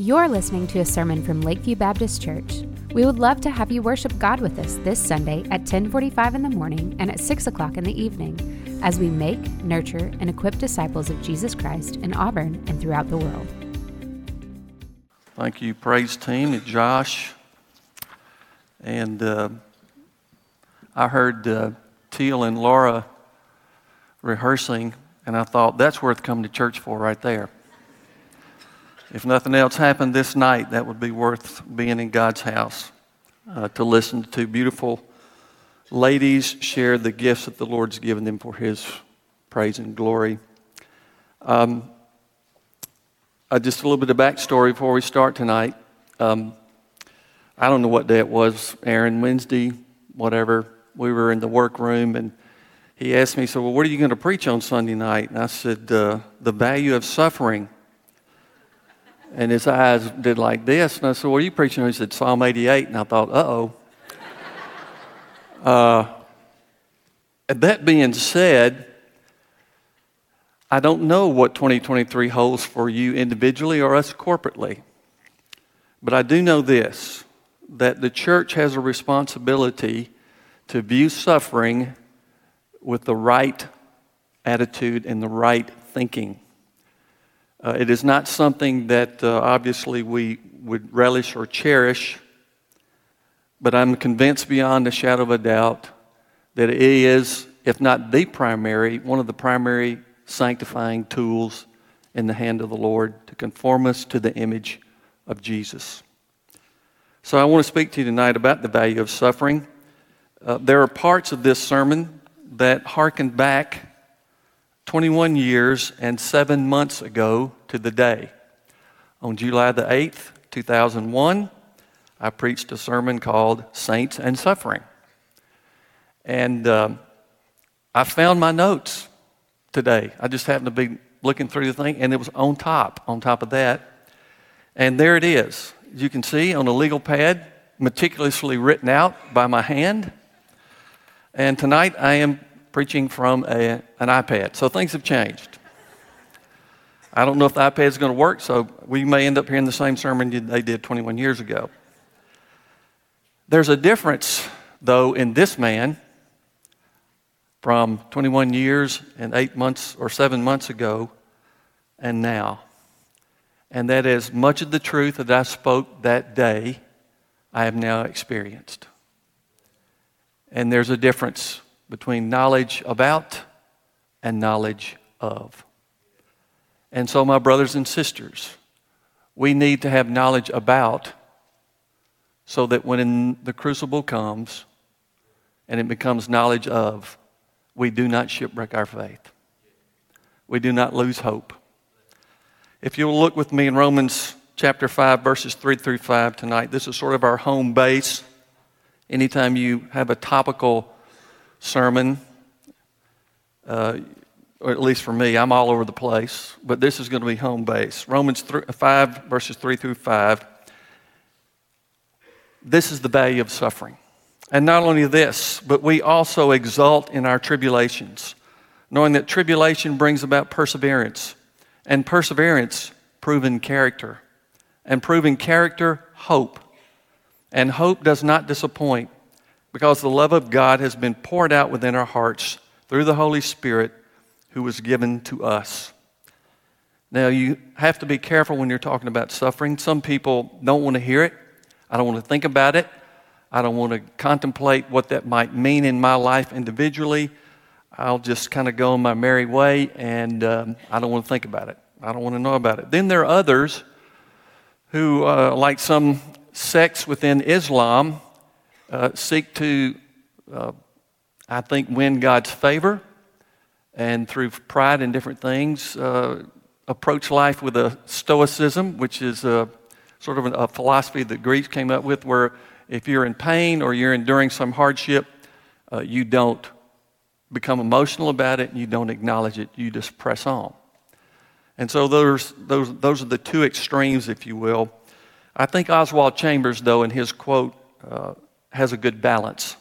You're listening to a sermon from Lakeview Baptist Church. We would love to have you worship God with us this Sunday at 1045 in the morning and at 6 o'clock in the evening as we make, nurture, and equip disciples of Jesus Christ in Auburn and throughout the world. Thank you, praise team, Josh. And uh, I heard uh, Teal and Laura rehearsing, and I thought that's worth coming to church for right there. If nothing else happened this night, that would be worth being in God's house uh, to listen to beautiful ladies share the gifts that the Lord's given them for His praise and glory. Um, uh, just a little bit of backstory before we start tonight. Um, I don't know what day it was, Aaron, Wednesday, whatever. We were in the workroom and he asked me, So, well, what are you going to preach on Sunday night? And I said, uh, The value of suffering. And his eyes did like this. And I said, What are you preaching? He said, Psalm 88. And I thought, Uh oh. Uh, that being said, I don't know what 2023 holds for you individually or us corporately. But I do know this that the church has a responsibility to view suffering with the right attitude and the right thinking. Uh, it is not something that uh, obviously we would relish or cherish, but I'm convinced beyond a shadow of a doubt that it is, if not the primary, one of the primary sanctifying tools in the hand of the Lord to conform us to the image of Jesus. So I want to speak to you tonight about the value of suffering. Uh, there are parts of this sermon that harken back 21 years and seven months ago to the day. On July the 8th, 2001, I preached a sermon called Saints and Suffering. And um, I found my notes today. I just happened to be looking through the thing, and it was on top, on top of that. And there it is. You can see on a legal pad, meticulously written out by my hand. And tonight I am preaching from a, an iPad. So things have changed. I don't know if the iPad is going to work, so we may end up hearing the same sermon they did 21 years ago. There's a difference, though, in this man from 21 years and eight months or seven months ago and now. And that is much of the truth that I spoke that day, I have now experienced. And there's a difference between knowledge about and knowledge of. And so, my brothers and sisters, we need to have knowledge about so that when the crucible comes and it becomes knowledge of, we do not shipwreck our faith. We do not lose hope. If you'll look with me in Romans chapter 5, verses 3 through 5 tonight, this is sort of our home base. Anytime you have a topical sermon, uh, or at least for me, I'm all over the place, but this is going to be home base. Romans 3, 5, verses 3 through 5. This is the value of suffering. And not only this, but we also exult in our tribulations, knowing that tribulation brings about perseverance, and perseverance, proven character, and proven character, hope. And hope does not disappoint because the love of God has been poured out within our hearts through the Holy Spirit who was given to us. Now, you have to be careful when you're talking about suffering. Some people don't want to hear it. I don't want to think about it. I don't want to contemplate what that might mean in my life individually. I'll just kind of go my merry way and um, I don't want to think about it. I don't want to know about it. Then there are others who, uh, like some sects within Islam, uh, seek to, uh, I think, win God's favor and through pride and different things, uh, approach life with a stoicism, which is a, sort of a philosophy that Greeks came up with, where if you're in pain or you're enduring some hardship, uh, you don't become emotional about it and you don't acknowledge it. You just press on. And so those, those, those are the two extremes, if you will. I think Oswald Chambers, though, in his quote, uh, has a good balance.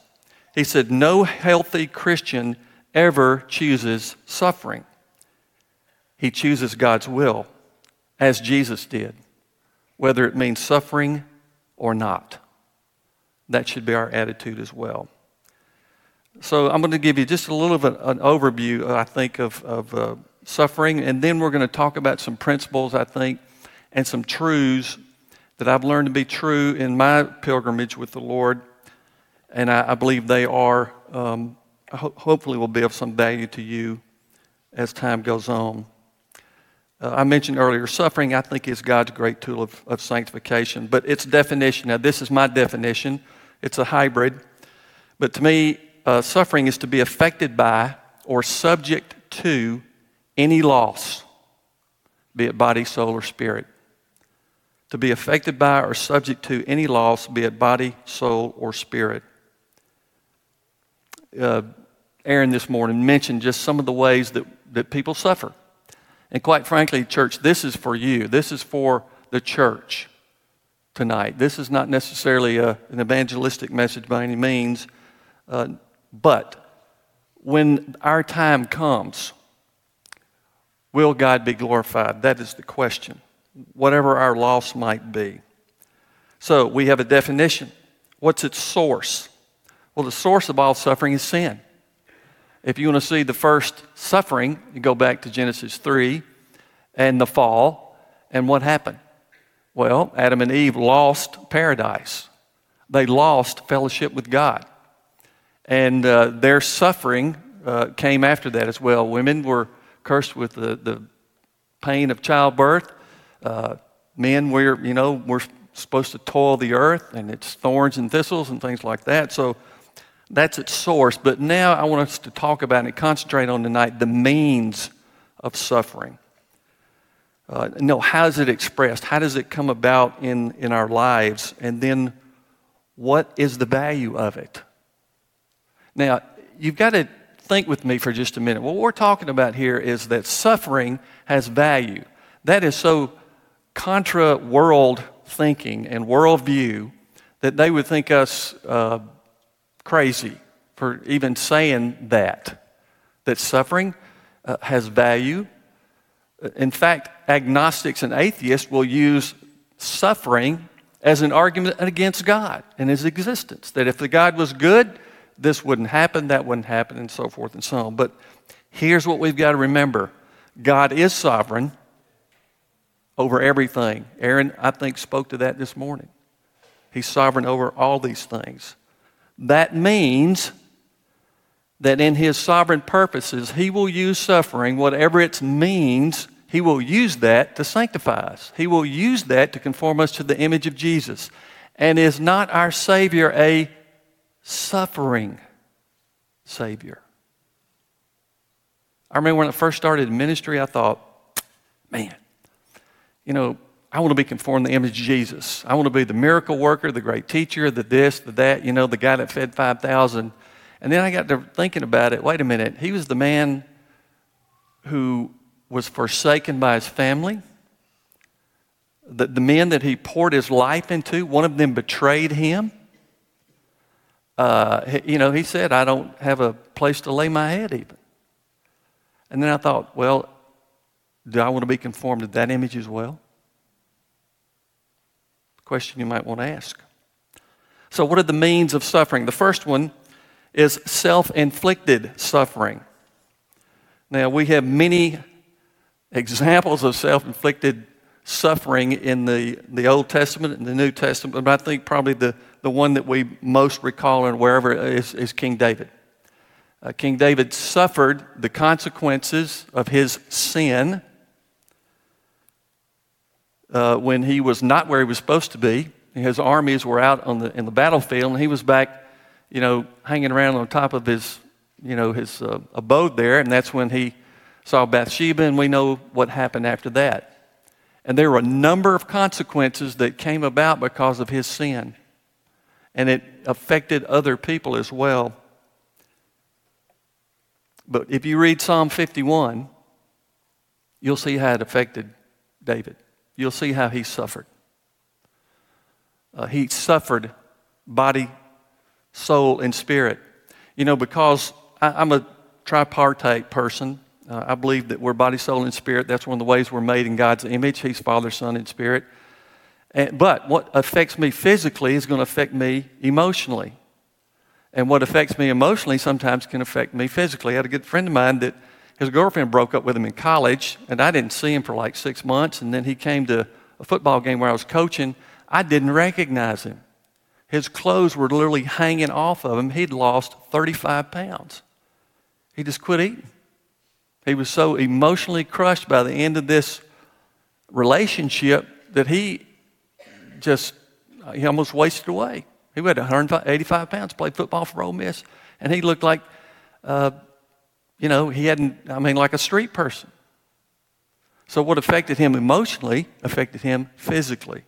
He said, No healthy Christian ever chooses suffering. He chooses God's will, as Jesus did. whether it means suffering or not. That should be our attitude as well. So I'm going to give you just a little bit of an overview, I think, of, of uh, suffering, and then we're going to talk about some principles, I think, and some truths that I've learned to be true in my pilgrimage with the Lord, and I, I believe they are, um, ho- hopefully, will be of some value to you as time goes on. Uh, I mentioned earlier, suffering, I think, is God's great tool of, of sanctification, but its definition, now, this is my definition, it's a hybrid, but to me, uh, suffering is to be affected by or subject to any loss, be it body, soul, or spirit. To be affected by or subject to any loss, be it body, soul, or spirit. Uh, Aaron this morning mentioned just some of the ways that, that people suffer. And quite frankly, church, this is for you. This is for the church tonight. This is not necessarily a, an evangelistic message by any means. Uh, but when our time comes, will God be glorified? That is the question, whatever our loss might be. So we have a definition. What's its source? Well, the source of all suffering is sin. If you want to see the first suffering, you go back to Genesis 3 and the fall, and what happened? Well, Adam and Eve lost paradise. They lost fellowship with God. And uh, their suffering uh, came after that as well. Women were cursed with the, the pain of childbirth. Uh, men, we're, you know, we're supposed to toil the earth, and it's thorns and thistles and things like that. So that's its source. But now I want us to talk about and concentrate on tonight the means of suffering. Uh, no, how is it expressed? How does it come about in, in our lives? And then what is the value of it? Now, you've got to think with me for just a minute. What we're talking about here is that suffering has value. That is so contra world thinking and worldview that they would think us uh, crazy for even saying that. That suffering uh, has value. In fact, agnostics and atheists will use suffering as an argument against God and his existence. That if the God was good, this wouldn't happen, that wouldn't happen, and so forth and so on. But here's what we've got to remember God is sovereign over everything. Aaron, I think, spoke to that this morning. He's sovereign over all these things. That means that in his sovereign purposes, he will use suffering, whatever its means, he will use that to sanctify us. He will use that to conform us to the image of Jesus. And is not our Savior a suffering Savior. I remember when I first started ministry, I thought, man, you know, I want to be conformed to the image of Jesus. I want to be the miracle worker, the great teacher, the this, the that, you know, the guy that fed 5,000. And then I got to thinking about it. Wait a minute. He was the man who was forsaken by his family. The, the men that he poured his life into, one of them betrayed him uh, you know, he said, I don't have a place to lay my head even. And then I thought, well, do I want to be conformed to that image as well? Question you might want to ask. So, what are the means of suffering? The first one is self inflicted suffering. Now, we have many examples of self inflicted suffering in the, the Old Testament and the New Testament, but I think probably the the one that we most recall and wherever is, is King David. Uh, King David suffered the consequences of his sin uh, when he was not where he was supposed to be. His armies were out on the, in the battlefield, and he was back, you know, hanging around on top of his, you know, his uh, abode there. And that's when he saw Bathsheba, and we know what happened after that. And there were a number of consequences that came about because of his sin and it affected other people as well. But if you read Psalm 51, you'll see how it affected David. You'll see how he suffered. Uh, he suffered body, soul, and spirit. You know, because I, am a tripartite person. Uh, I believe that we're body, soul, and spirit. That's one of the ways we're made in God's image. He's Father, Son, and Spirit. And, but what affects me physically is going to affect me emotionally. And what affects me emotionally sometimes can affect me physically. I had a good friend of mine that his girlfriend broke up with him in college, and I didn't see him for like six months. And then he came to a football game where I was coaching. I didn't recognize him. His clothes were literally hanging off of him. He'd lost 35 pounds. He just quit eating. He was so emotionally crushed by the end of this relationship that he just he almost wasted away. He weighed 185 pounds, played football for Ole Miss, and he looked like, uh, you know, he hadn't, I mean, like a street person. So what affected him emotionally affected him physically.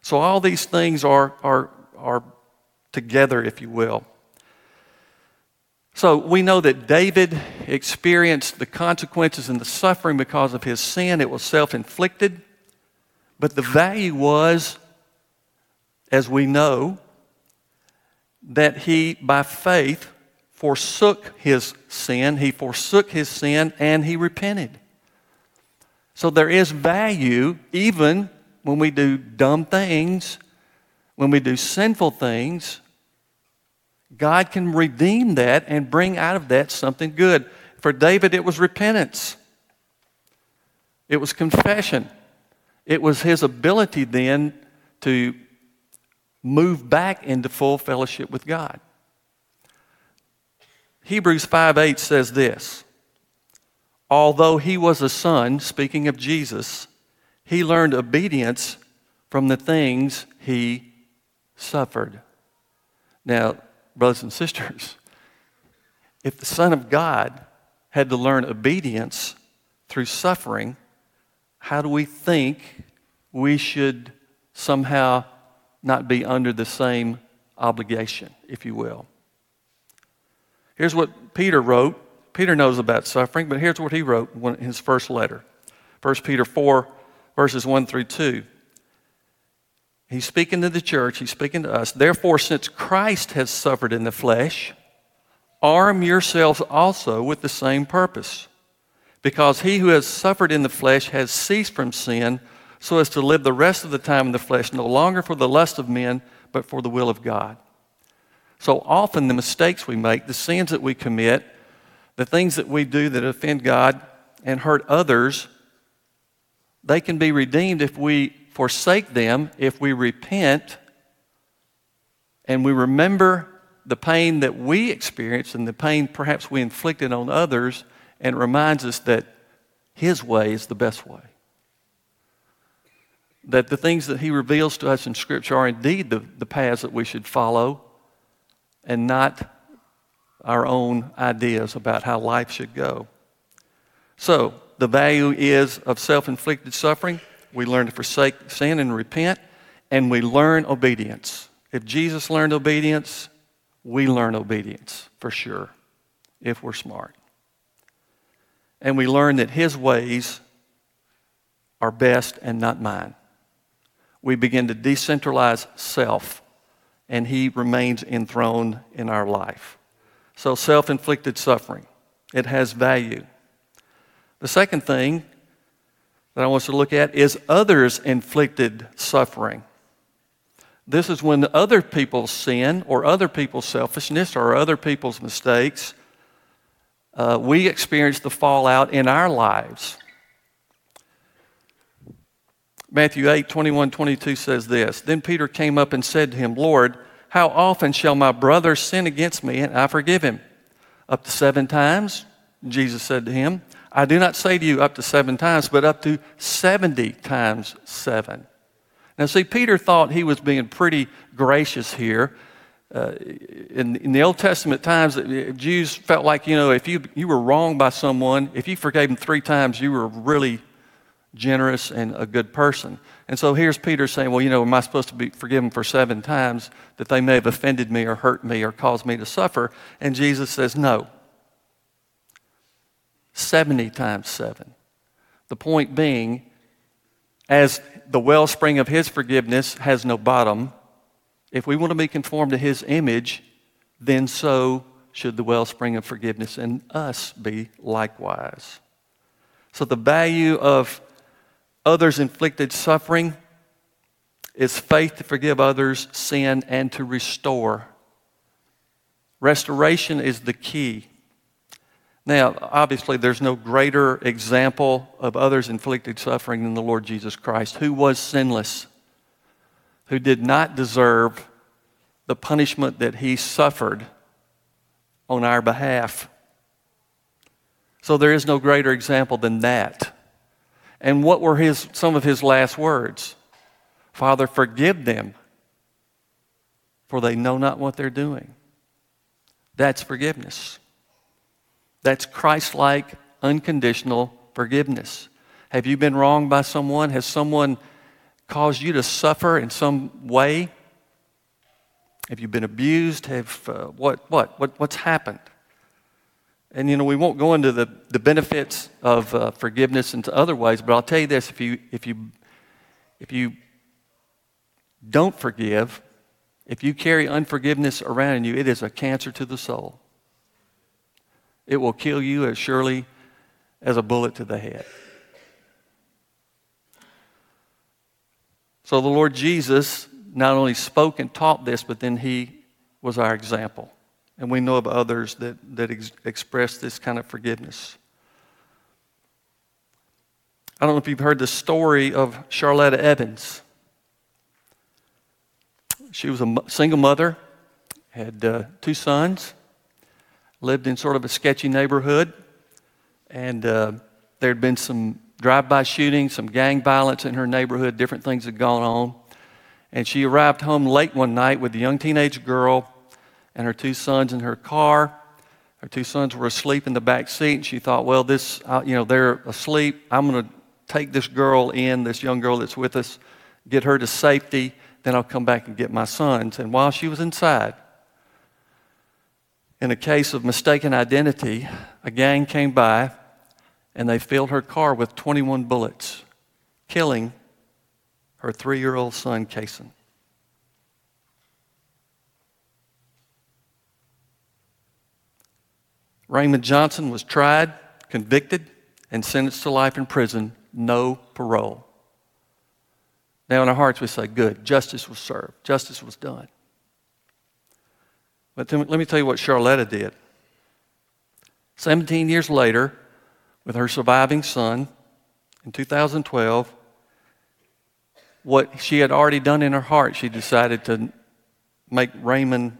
So all these things are, are, are together, if you will. So we know that David experienced the consequences and the suffering because of his sin. It was self inflicted. But the value was, as we know, that he, by faith, forsook his sin. He forsook his sin and he repented. So there is value even when we do dumb things, when we do sinful things. God can redeem that and bring out of that something good. For David, it was repentance, it was confession, it was his ability then to move back into full fellowship with God. Hebrews 5 8 says this Although he was a son, speaking of Jesus, he learned obedience from the things he suffered. Now, brothers and sisters, if the Son of God had to learn obedience through suffering, how do we think we should somehow not be under the same obligation, if you will? Here's what Peter wrote. Peter knows about suffering, but here's what he wrote in his first letter 1 Peter 4, verses 1 through 2. He's speaking to the church, he's speaking to us. Therefore, since Christ has suffered in the flesh, arm yourselves also with the same purpose. Because he who has suffered in the flesh has ceased from sin, so as to live the rest of the time in the flesh, no longer for the lust of men, but for the will of God. So often, the mistakes we make, the sins that we commit, the things that we do that offend God and hurt others, they can be redeemed if we forsake them if we repent and we remember the pain that we experienced and the pain perhaps we inflicted on others and it reminds us that His way is the best way. That the things that He reveals to us in Scripture are indeed the, the paths that we should follow and not our own ideas about how life should go. So, the value is of self inflicted suffering we learn to forsake sin and repent, and we learn obedience. If Jesus learned obedience, we learn obedience for sure, if we're smart. And we learn that His ways are best and not mine. We begin to decentralize self, and He remains enthroned in our life. So, self inflicted suffering, it has value. The second thing that I want us to look at is others inflicted suffering. This is when other people's sin or other people's selfishness or other people's mistakes, uh, we experience the fallout in our lives. Matthew 8, 21, 22 says this Then Peter came up and said to him, Lord, how often shall my brother sin against me and I forgive him? Up to seven times? Jesus said to him, I do not say to you up to seven times, but up to 70 times seven. Now, see, Peter thought he was being pretty gracious here. Uh, in, in, the Old Testament times, uh, Jews felt like, you know, if you, you were wronged by someone, if you forgave them three times, you were really generous and a good person. And so here's Peter saying, well, you know, am I supposed to be forgiven for seven times that they may have offended me or hurt me or caused me to suffer? And Jesus says, no. 70 times 7. The point being, as the wellspring of His forgiveness has no bottom, if we want to be conformed to His image, then so should the wellspring of forgiveness in us be likewise. So, the value of others' inflicted suffering, is faith to forgive others' sin and to restore. Restoration is the key. Now, obviously, there's no greater example of others inflicted suffering than the Lord Jesus Christ, who was sinless, who did not deserve the punishment that he suffered on our behalf. So there is no greater example than that. And what were his, some of his last words? Father, forgive them, for they know not what they're doing. That's forgiveness. That's Christ like, unconditional forgiveness. Have you been wronged by someone? Has someone caused you to suffer in some way? Have you been abused? Have uh, what, what, what, what's happened? And you know, we won't go into the, the benefits of uh, forgiveness in other ways, but I'll tell you this if you, if, you, if you don't forgive, if you carry unforgiveness around in you, it is a cancer to the soul. It will kill you as surely as a bullet to the head. So the Lord Jesus not only spoke and taught this, but then he was our example. And we know of others that, that ex- express this kind of forgiveness. I don't know if you've heard the story of Charletta Evans. She was a single mother, had uh, two sons, lived in sort of a sketchy neighborhood, and uh, there had been some drive by shootings, some gang violence in her neighborhood, different things had gone on. And she arrived home late one night with a young teenage girl and her two sons in her car. Her two sons were asleep in the back seat, and she thought, well, this, uh, you know, they're asleep. I'm going to take this girl in, this young girl that's with us, get her to safety, then I'll come back and get my sons. And while she was inside, in a case of mistaken identity, a gang came by and they filled her car with 21 bullets, killing her three year old son, Kason. Raymond Johnson was tried, convicted, and sentenced to life in prison, no parole. Now, in our hearts, we say, Good, justice was served, justice was done. But let me tell you what Charletta did. 17 years later, with her surviving son, in 2012, what she had already done in her heart, she decided to make Raymond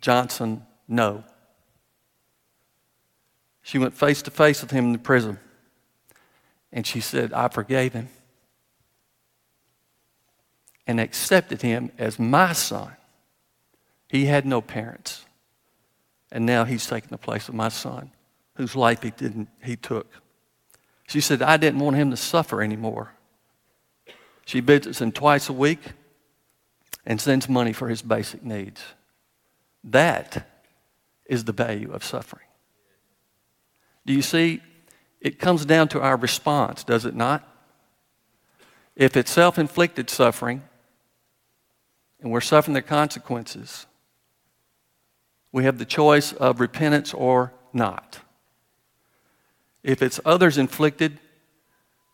Johnson know. She went face to face with him in the prison. And she said, I forgave him and accepted him as my son. He had no parents. And now he's taking the place of my son, whose life he, didn't, he took. She said, I didn't want him to suffer anymore. She visits him twice a week and sends money for his basic needs. That is the value of suffering. Do you see? It comes down to our response, does it not? If it's self inflicted suffering and we're suffering the consequences, we have the choice of repentance or not. If it's others inflicted,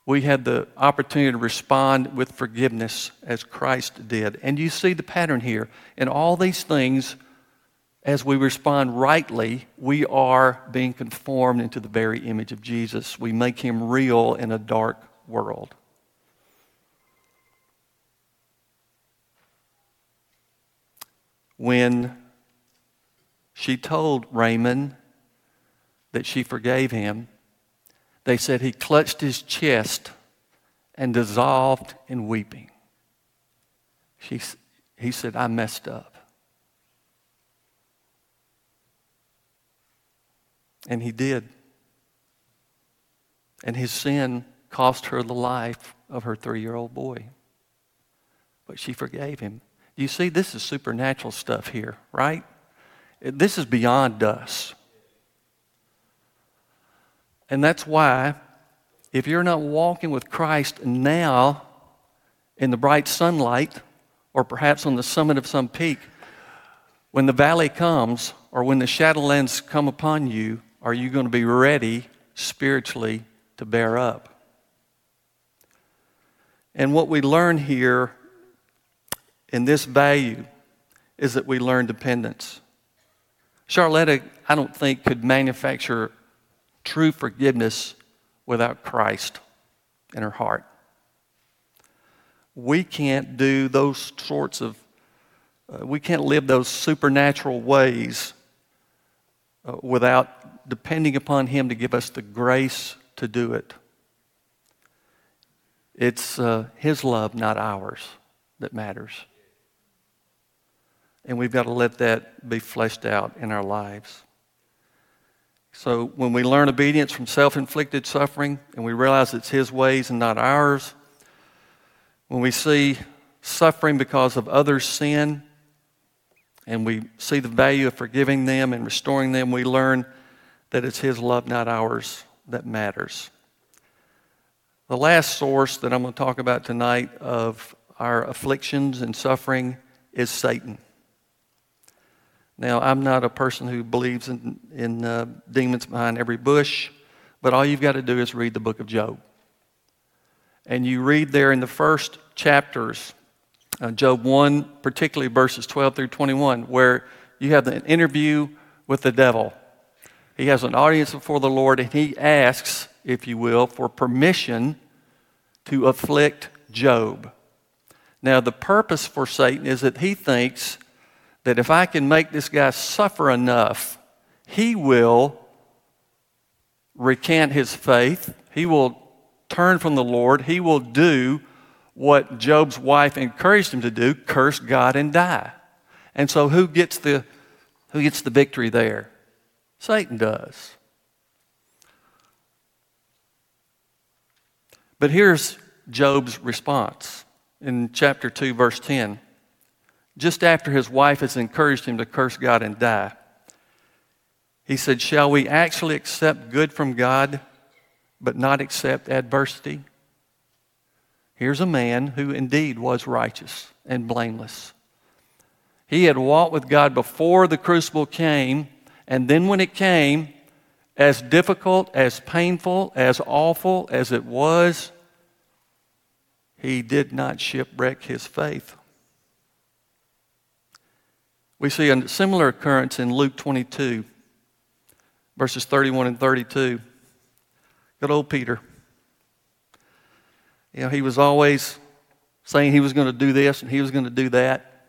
we have the opportunity to respond with forgiveness as Christ did. And you see the pattern here. In all these things, as we respond rightly, we are being conformed into the very image of Jesus. We make him real in a dark world. When she told Raymond that she forgave him, they said he clutched his chest and dissolved in weeping. She, he said, I messed up. And he did. And his sin cost her the life of her three year old boy. But she forgave him. You see, this is supernatural stuff here, right? This is beyond us. And that's why, if you're not walking with Christ now in the bright sunlight, or perhaps on the summit of some peak, when the valley comes or when the shadowlands come upon you, are you going to be ready spiritually to bear up? And what we learn here in this value is that we learn dependence. Charlotte, I don't think, could manufacture true forgiveness without Christ in her heart. We can't do those sorts of, uh, we can't live those supernatural ways uh, without depending upon Him to give us the grace to do it. It's uh, His love, not ours, that matters. And we've got to let that be fleshed out in our lives. So when we learn obedience from self inflicted suffering and we realize it's His ways and not ours, when we see suffering because of others' sin and we see the value of forgiving them and restoring them, we learn that it's His love, not ours, that matters. The last source that I'm going to talk about tonight of our afflictions and suffering is Satan. Now, I'm not a person who believes in, in uh, demons behind every bush, but all you've got to do is read the book of Job. And you read there in the first chapters, uh, Job 1, particularly verses 12 through 21, where you have an interview with the devil. He has an audience before the Lord, and he asks, if you will, for permission to afflict Job. Now, the purpose for Satan is that he thinks that if I can make this guy suffer enough, he will recant his faith. He will turn from the Lord. He will do what Job's wife encouraged him to do curse God and die. And so, who gets the, who gets the victory there? Satan does. But here's Job's response in chapter 2, verse 10 just after his wife has encouraged him to curse God and die. He said, Shall we actually accept good from God, but not accept adversity? Here's a man who indeed was righteous and blameless. He had walked with God before the crucible came, and then when it came, as difficult, as painful, as awful as it was, he did not shipwreck his faith. We see a similar occurrence in Luke 22, verses 31 and 32. Good old Peter. You know, he was always saying he was going to do this and he was going to do that.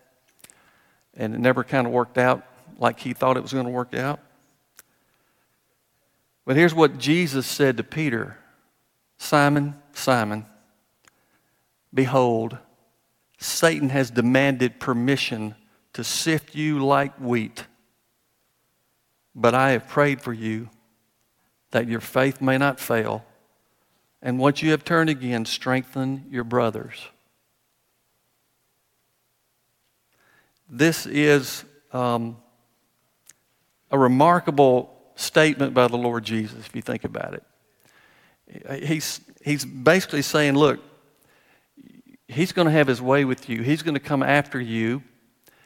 And it never kind of worked out like he thought it was going to work out. But here's what Jesus said to Peter Simon, Simon, behold, Satan has demanded permission to sift you like wheat. But I have prayed for you that your faith may not fail. And once you have turned again, strengthen your brothers. This is um, a remarkable statement by the Lord Jesus, if you think about it. He's, he's basically saying, look, he's going to have his way with you, he's going to come after you.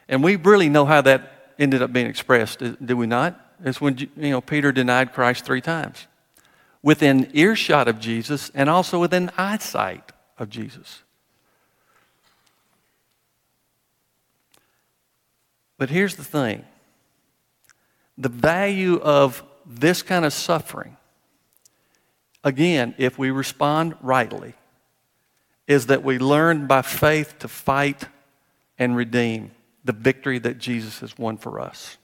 And we really know how that ended up being expressed, do we not? It's when you know, Peter denied Christ three times within earshot of Jesus and also within eyesight of Jesus. But here's the thing the value of this kind of suffering, again, if we respond rightly, is that we learn by faith to fight and redeem the victory that Jesus has won for us.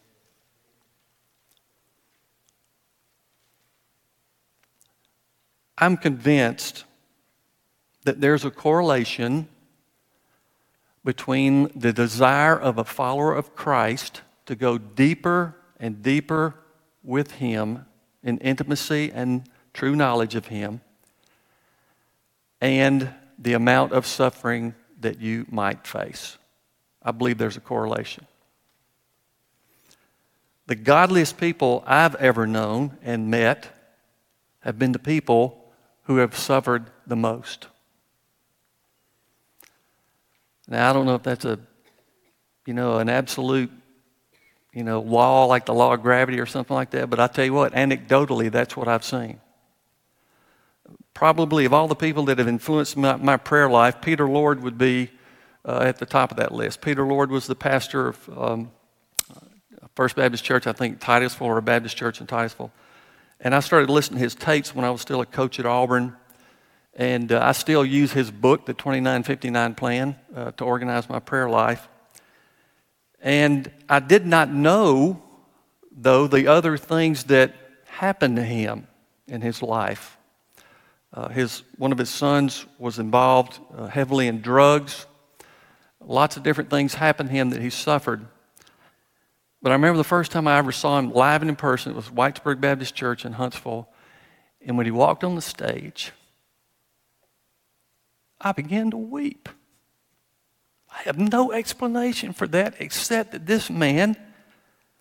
I'm convinced that there's a correlation between the desire of a follower of Christ to go deeper and deeper with Him in intimacy and true knowledge of Him and the amount of suffering that you might face. I believe there's a correlation. The godliest people I've ever known and met have been the people who have suffered the most. Now, I don't know if that's a, you know, an absolute, you know, law like the law of gravity or something like that, but I tell you what, anecdotally, that's what I've seen. Probably of all the people that have influenced my, my prayer life, Peter Lord would be uh, at the top of that list. Peter Lord was the pastor of um, First Baptist Church, I think Titusville, or a Baptist church in Titusville. And I started listening to his tapes when I was still a coach at Auburn. And uh, I still use his book, The 2959 Plan, uh, to organize my prayer life. And I did not know, though, the other things that happened to him in his life. Uh, his, one of his sons was involved uh, heavily in drugs. Lots of different things happened to him that he suffered. But I remember the first time I ever saw him live and in person, it was Whitesburg Baptist Church in Huntsville. And when he walked on the stage, I began to weep. I have no explanation for that except that this man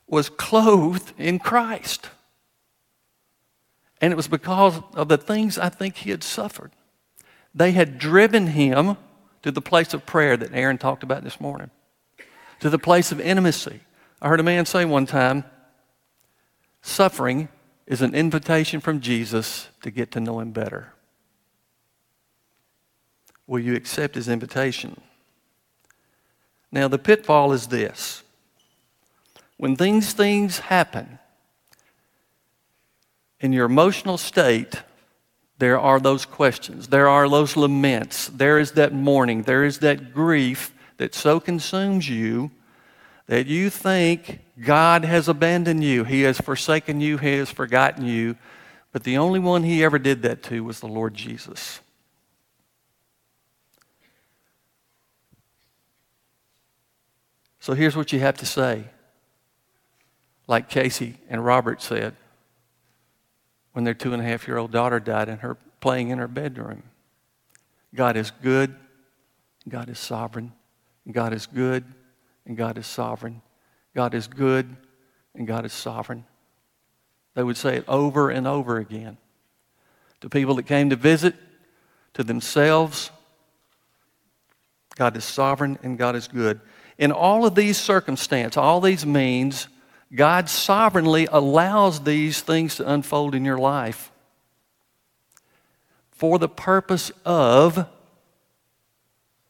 was clothed in Christ. And it was because of the things I think he had suffered. They had driven him to the place of prayer that Aaron talked about this morning, to the place of intimacy. I heard a man say one time suffering is an invitation from Jesus to get to know him better. Will you accept his invitation? Now, the pitfall is this. When these things happen in your emotional state, there are those questions, there are those laments, there is that mourning, there is that grief that so consumes you that you think God has abandoned you, He has forsaken you, He has forgotten you. But the only one He ever did that to was the Lord Jesus. So here's what you have to say. Like Casey and Robert said when their two and a half year old daughter died and her playing in her bedroom. God is good, God is sovereign, God is good, and God is sovereign. God is good, and God is sovereign. They would say it over and over again to people that came to visit, to themselves. God is sovereign and God is good. In all of these circumstances, all these means, God sovereignly allows these things to unfold in your life for the purpose of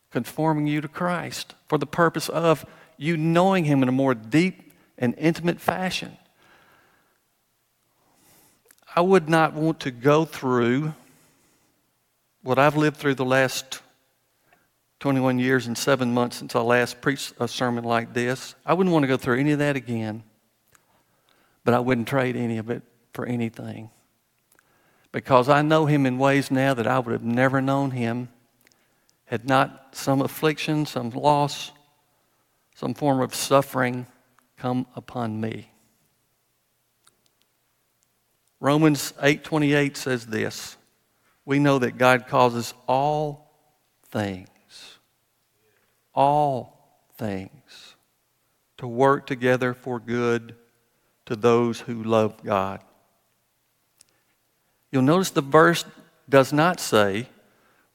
conforming you to Christ, for the purpose of you knowing Him in a more deep and intimate fashion. I would not want to go through what I've lived through the last 21 years and seven months since I last preached a sermon like this. I wouldn't want to go through any of that again, but I wouldn't trade any of it for anything. Because I know him in ways now that I would have never known him had not some affliction, some loss, some form of suffering come upon me. Romans 8:28 says this. We know that God causes all things all things to work together for good to those who love God. You'll notice the verse does not say,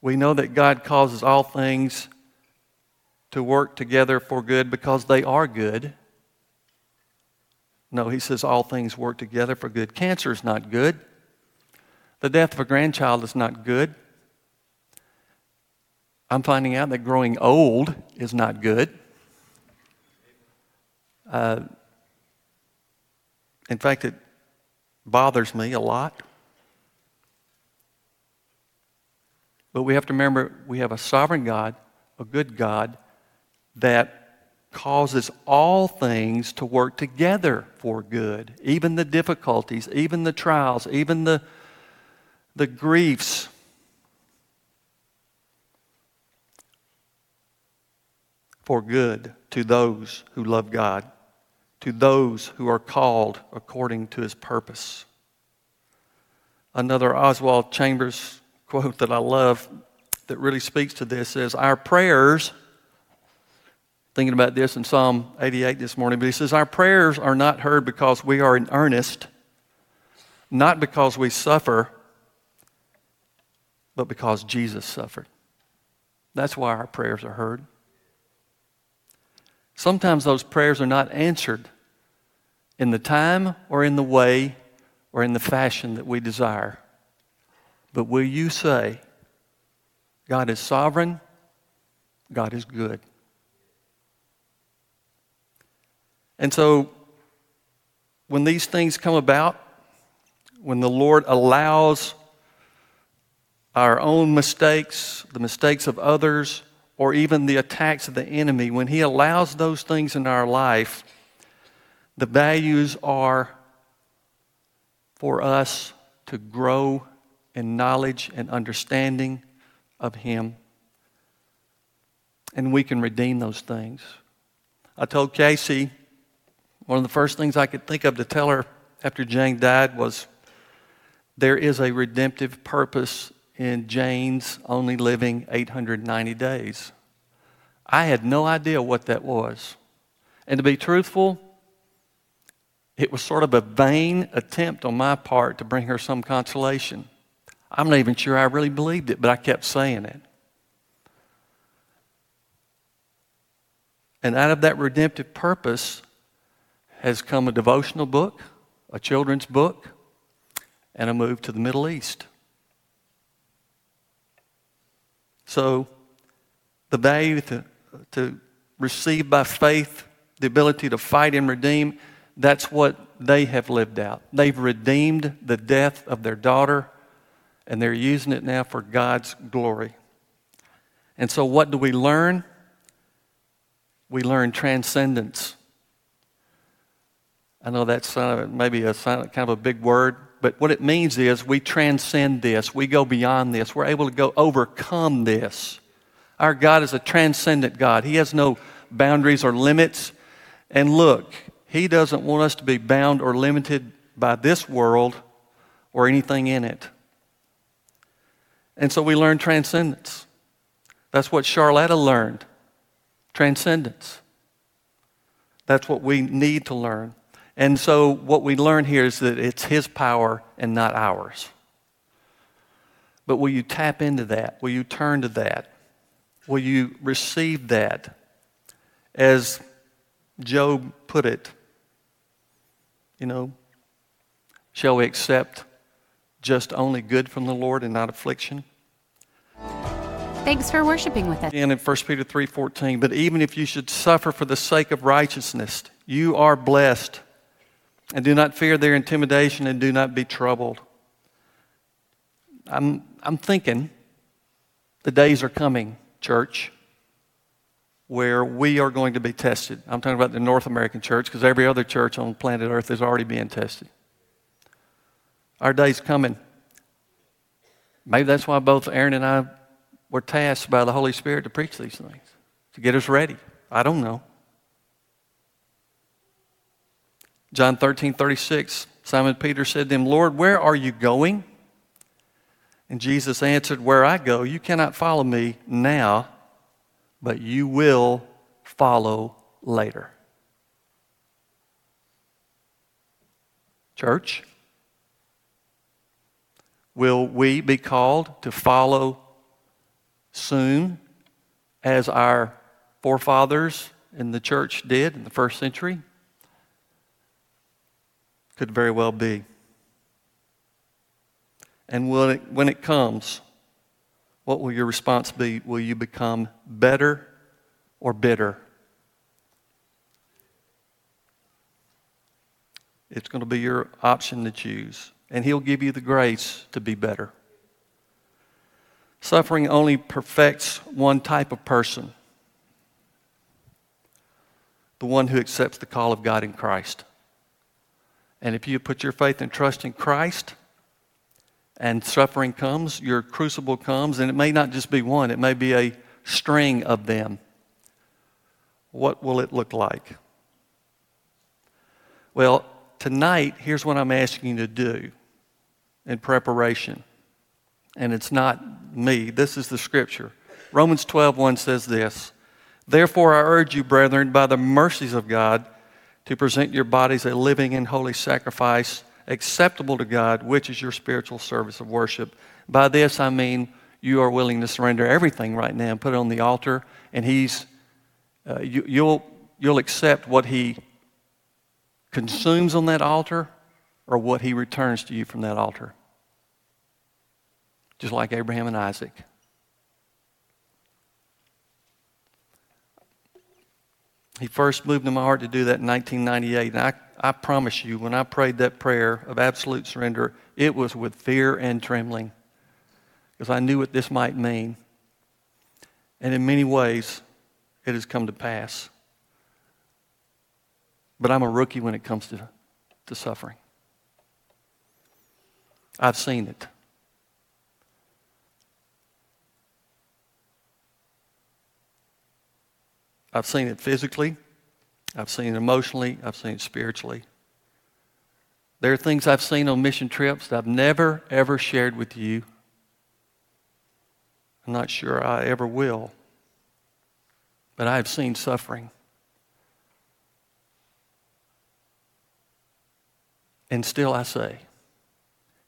we know that God causes all things to work together for good because they are good. No, he says all things work together for good. Cancer is not good. The death of a grandchild is not good. I'm finding out that growing old is not good. Uh, in fact, it bothers me a lot. But we have to remember we have a sovereign God, a good God, that causes all things to work together for good, even the difficulties, even the trials, even the, the griefs for good to those who love God, to those who are called according to his purpose. Another Oswald Chambers quote that I love that really speaks to this is Our prayers, thinking about this in Psalm 88 this morning, but he says, Our prayers are not heard because we are in earnest, not because we suffer, but because Jesus suffered. That's why our prayers are heard. Sometimes those prayers are not answered in the time or in the way or in the fashion that we desire. But will you say, God is sovereign, God is good? And so, when these things come about, when the Lord allows our own mistakes, the mistakes of others, or even the attacks of the enemy, when He allows those things in our life, the values are for us to grow in knowledge and understanding of Him. And we can redeem those things. I told Casey one of the first things I could think of to tell her after Jane died was there is a redemptive purpose in Jane's only living 890 days. I had no idea what that was. And to be truthful, it was sort of a vain attempt on my part to bring her some consolation. I'm not even sure I really believed it, but I kept saying it. And out of that redemptive purpose has come a devotional book, a children's book, and a move to the Middle East. So, the value to, to receive by faith, the ability to fight and redeem, that's what they have lived out. They've redeemed the death of their daughter, and they're using it now for God's glory. And so, what do we learn? We learn transcendence. I know that's maybe a kind of a big word, but what it means is we transcend this. We go beyond this. We're able to go overcome this. Our God is a transcendent God. He has no boundaries or limits. And look, He doesn't want us to be bound or limited by this world or anything in it. And so we learn transcendence. That's what Charlotta learned transcendence. That's what we need to learn. And so what we learn here is that it's His power and not ours. But will you tap into that? Will you turn to that? Will you receive that? As Job put it, you know, shall we accept just only good from the Lord and not affliction? Thanks for worshiping with us. And in 1 Peter 3:14, but even if you should suffer for the sake of righteousness, you are blessed. And do not fear their intimidation and do not be troubled. I'm, I'm thinking the days are coming, church, where we are going to be tested. I'm talking about the North American church because every other church on planet Earth is already being tested. Our day's coming. Maybe that's why both Aaron and I were tasked by the Holy Spirit to preach these things, to get us ready. I don't know. John 13, 36, Simon Peter said to him, Lord, where are you going? And Jesus answered, Where I go, you cannot follow me now, but you will follow later. Church, will we be called to follow soon as our forefathers in the church did in the first century? Could very well be. And when it, when it comes, what will your response be? Will you become better or bitter? It's going to be your option to choose. And He'll give you the grace to be better. Suffering only perfects one type of person the one who accepts the call of God in Christ. And if you put your faith and trust in Christ, and suffering comes, your crucible comes, and it may not just be one, it may be a string of them. What will it look like? Well, tonight, here's what I'm asking you to do in preparation. And it's not me, this is the scripture. Romans 12, 1 says this Therefore, I urge you, brethren, by the mercies of God, to present your bodies a living and holy sacrifice acceptable to God, which is your spiritual service of worship. By this I mean you are willing to surrender everything right now and put it on the altar, and He's uh, you, you'll you'll accept what He consumes on that altar or what He returns to you from that altar. Just like Abraham and Isaac. He first moved in my heart to do that in 1998. And I, I promise you, when I prayed that prayer of absolute surrender, it was with fear and trembling because I knew what this might mean. And in many ways, it has come to pass. But I'm a rookie when it comes to, to suffering. I've seen it. I've seen it physically, I've seen it emotionally, I've seen it spiritually. There are things I've seen on mission trips that I've never, ever shared with you. I'm not sure I ever will. But I have seen suffering. And still I say,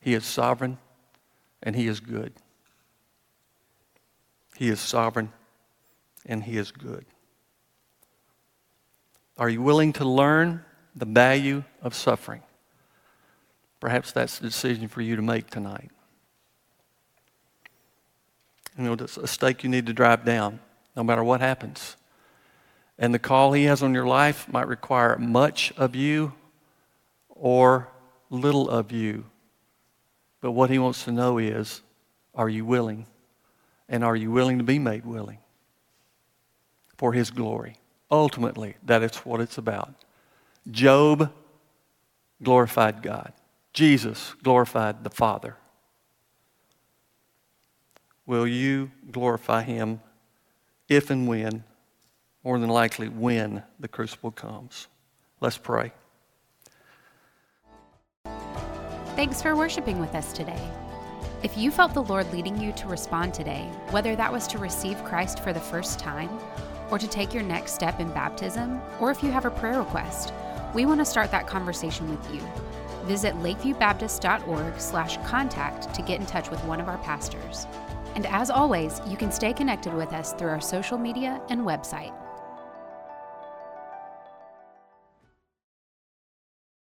He is sovereign and He is good. He is sovereign and He is good. Are you willing to learn the value of suffering? Perhaps that's the decision for you to make tonight. You know, it's a stake you need to drive down, no matter what happens. And the call He has on your life might require much of you or little of you. But what He wants to know is are you willing? And are you willing to be made willing for His glory? Ultimately, that is what it's about. Job glorified God, Jesus glorified the Father. Will you glorify Him if and when, more than likely, when the crucible comes? Let's pray. Thanks for worshiping with us today. If you felt the Lord leading you to respond today, whether that was to receive Christ for the first time, or to take your next step in baptism, or if you have a prayer request, we want to start that conversation with you. Visit lakeviewbaptist.org/contact to get in touch with one of our pastors. And as always, you can stay connected with us through our social media and website.